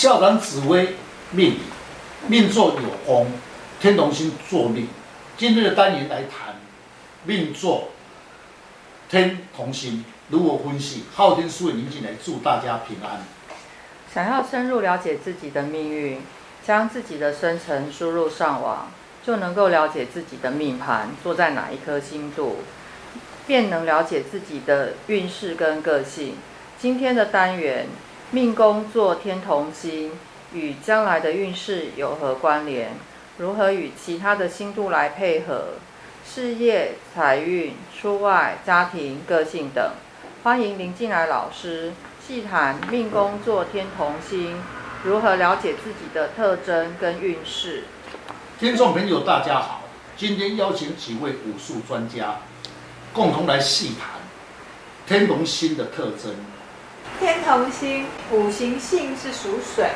校长紫微命理，命座有功，天同星坐命。今天的单元来谈命座天同星如何分析？昊天书院林进来祝大家平安。想要深入了解自己的命运，将自己的生辰输入上网，就能够了解自己的命盘坐在哪一颗星度，便能了解自己的运势跟个性。今天的单元命宫坐天同星与将来的运势有何关联？如何与其他的星度来配合？事业、财运、出外、家庭、个性等，欢迎林进来老师细谈命宫坐天同星，如何了解自己的特征跟运势。听众朋友，大家好，今天邀请几位武术专家，共同来细谈天同星的特征。天同星五行性是属水，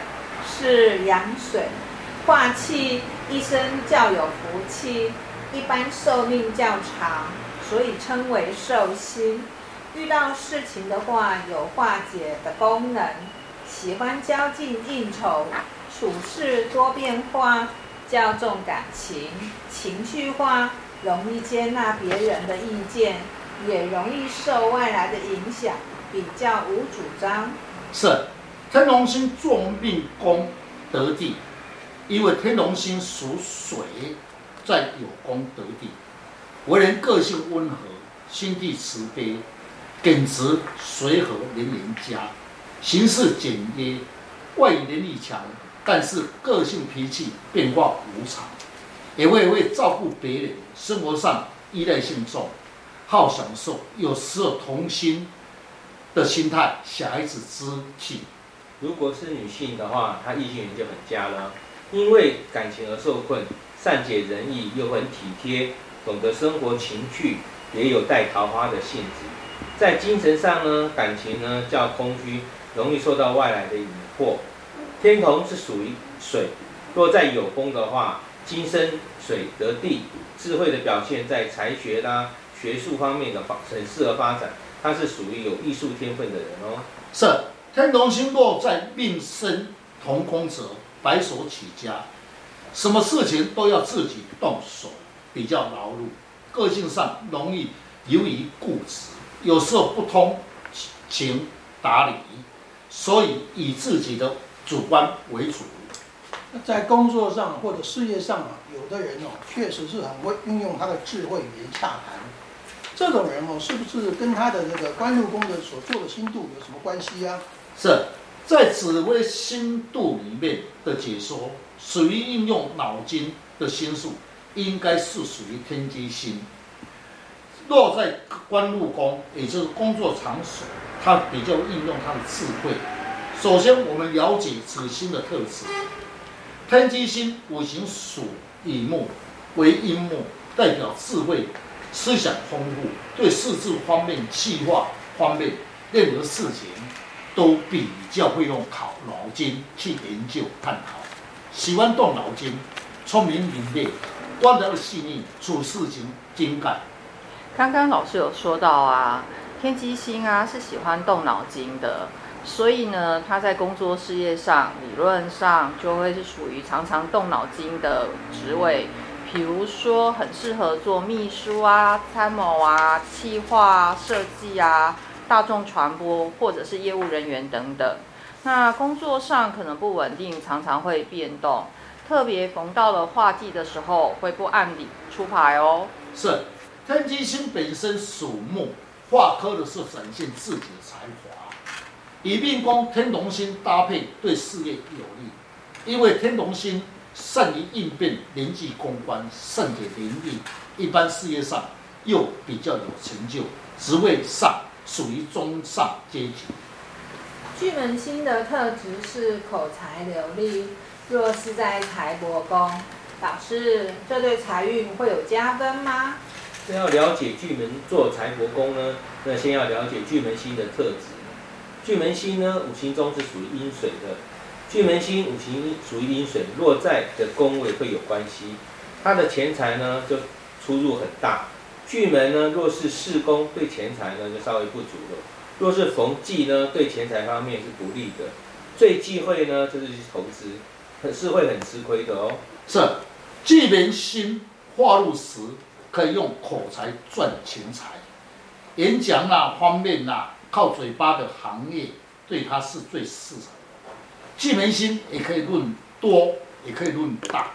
是阳水。化气一生较有福气，一般寿命较长，所以称为寿星。遇到事情的话，有化解的功能。喜欢交际应酬，处事多变化，较重感情，情绪化，容易接纳别人的意见，也容易受外来的影响，比较无主张。是，天龙星坐命宫得地。因为天龙星属水，在有功得地，为人个性温和，心地慈悲，耿直随和，廉廉家，行事简约，外语能力强，但是个性脾气变化无常，也会会照顾别人，生活上依赖性重，好享受，有时候同心的心态，小孩子之气。如果是女性的话，她异性缘就很佳了。因为感情而受困，善解人意，又很体贴，懂得生活情趣，也有带桃花的性质。在精神上呢，感情呢较空虚，容易受到外来的引惑。天同是属于水，若在有功的话，金生水得地，智慧的表现在才学啦、学术方面的发很适合发展。他是属于有艺术天分的人哦。是天同星落在命生同宫者。白手起家，什么事情都要自己动手，比较劳碌。个性上容易由于固执，有时候不通情达理，所以以自己的主观为主。在工作上或者事业上啊，有的人哦，确实是很会运用他的智慧语言洽谈。这种人哦，是不是跟他的这个官禄宫的所做的星度有什么关系啊？是。在紫微星度里面的解说，属于应用脑筋的星数，应该是属于天机星。落在官禄宫，也就是工作场所，它比较应用它的智慧。首先，我们了解此星的特质。天机星五行属乙木，为阴木，代表智慧、思想丰富，对事事方面、计划方面任何事情。都比较会用考脑筋去研究探讨，喜欢动脑筋，聪明敏锐，观察细腻，处事情精干。刚刚老师有说到啊，天机星啊是喜欢动脑筋的，所以呢，他在工作事业上理论上就会是属于常常动脑筋的职位，比如说很适合做秘书啊、参谋啊、企划啊、设计啊。大众传播或者是业务人员等等，那工作上可能不稳定，常常会变动，特别逢到了化忌的时候，会不按理出牌哦。是，天机星本身属木，化科的是展现自己的才华，以命宫天同星搭配对事业有利，因为天同星善于应变、人际公关、善解人意，一般事业上又比较有成就，职位上。属于中上阶级。巨门星的特质是口才流利，若是在财帛宫，老师，这对财运会有加分吗？要了解巨门做财帛宫呢，那先要了解巨门星的特质。巨门星呢，五行中是属于阴水的。巨门星五行属于阴水，落在的宫位会有关系。他的钱财呢，就出入很大。巨门呢，若是巳宫，对钱财呢就稍微不足了；若是逢忌呢，对钱财方面是不利的。最忌讳呢，就是去投资，可是会很吃亏的哦。是，巨门星化入时，可以用口才赚钱财，演讲啊方面啊，靠嘴巴的行业对他是最适合。忌门星也可以论多，也可以论大，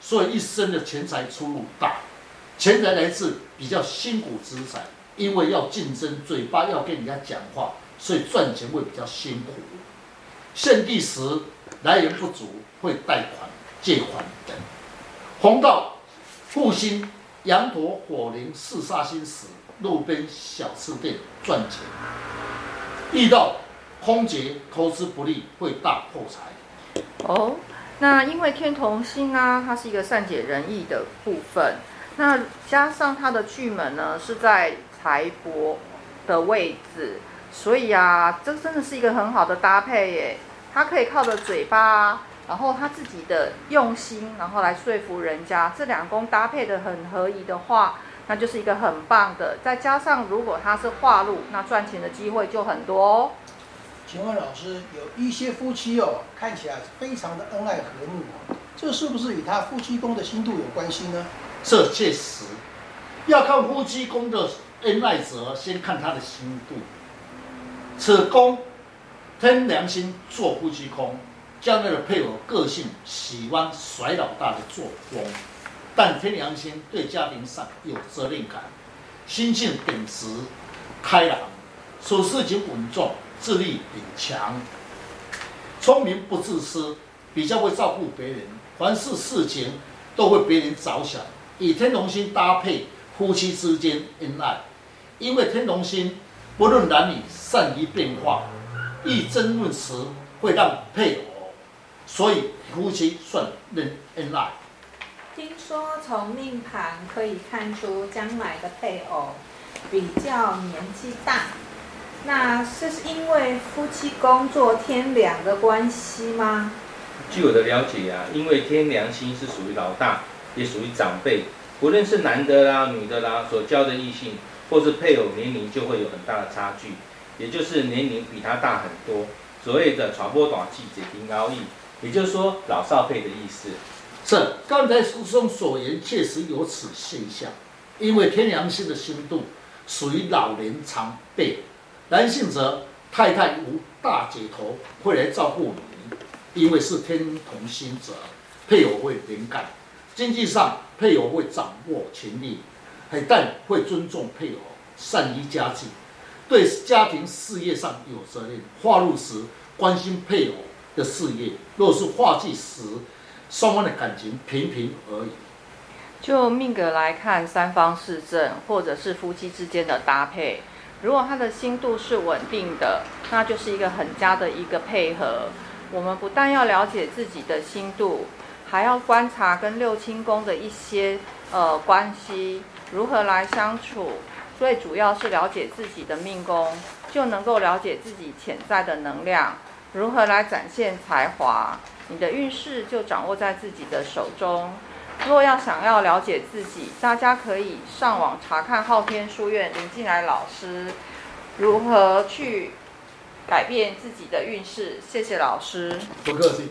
所以一生的钱财出入大，钱财来自比较辛苦之财，因为要竞争，嘴巴要跟人家讲话，所以赚钱会比较辛苦。献帝时来源不足，会贷款、借款等。红到福星、羊驼、火铃四煞星时，路边小吃店赚钱；遇到空劫，投资不利，会大破财。哦，那因为天同星啊，它是一个善解人意的部分，那加上它的巨门呢是在财帛的位置。所以啊，这真的是一个很好的搭配耶。他可以靠着嘴巴，然后他自己的用心，然后来说服人家。这两宫搭配得很合宜的话，那就是一个很棒的。再加上如果他是化禄，那赚钱的机会就很多哦。请问老师，有一些夫妻哦，看起来非常的恩爱和睦哦，这是不是与他夫妻宫的星度有关系呢？这确实，要看夫妻宫的恩爱者，先看他的星度。此宫天良心做夫妻宫，将来的配偶个性喜欢甩老大的作风，但天良心对家庭上有责任感，心性耿直、开朗，处事情稳重，自立很强，聪明不自私，比较会照顾别人，凡事事情都为别人着想。以天龙星搭配夫妻之间恩爱，因为天龙星。不论男女，善于变化，易争论时会让配偶，所以夫妻算恩恩爱。听说从命盘可以看出将来的配偶比较年纪大，那是因为夫妻工作天梁的关系吗？据我的了解、啊，因为天梁星是属于老大，也属于长辈，无论是男的啦、女的啦，所交的异性。或是配偶年龄就会有很大的差距，也就是年龄比他大很多，所谓的传播短气、解铃高义，也就是说老少配的意思。是，刚才书中所言确实有此现象，因为天梁星的星度属于老年长辈，男性则太太无大姐头会来照顾你，因为是天同星者，配偶会敏感，经济上配偶会掌握权力。但会尊重配偶，善于家计，对家庭事业上有责任。化禄时关心配偶的事业，若是化忌时，双方的感情平平而已。就命格来看，三方四正或者是夫妻之间的搭配，如果他的星度是稳定的，那就是一个很佳的一个配合。我们不但要了解自己的星度，还要观察跟六亲宫的一些呃关系。如何来相处？最主要是了解自己的命宫，就能够了解自己潜在的能量。如何来展现才华？你的运势就掌握在自己的手中。若要想要了解自己，大家可以上网查看昊天书院林进来老师如何去改变自己的运势。谢谢老师。不客气。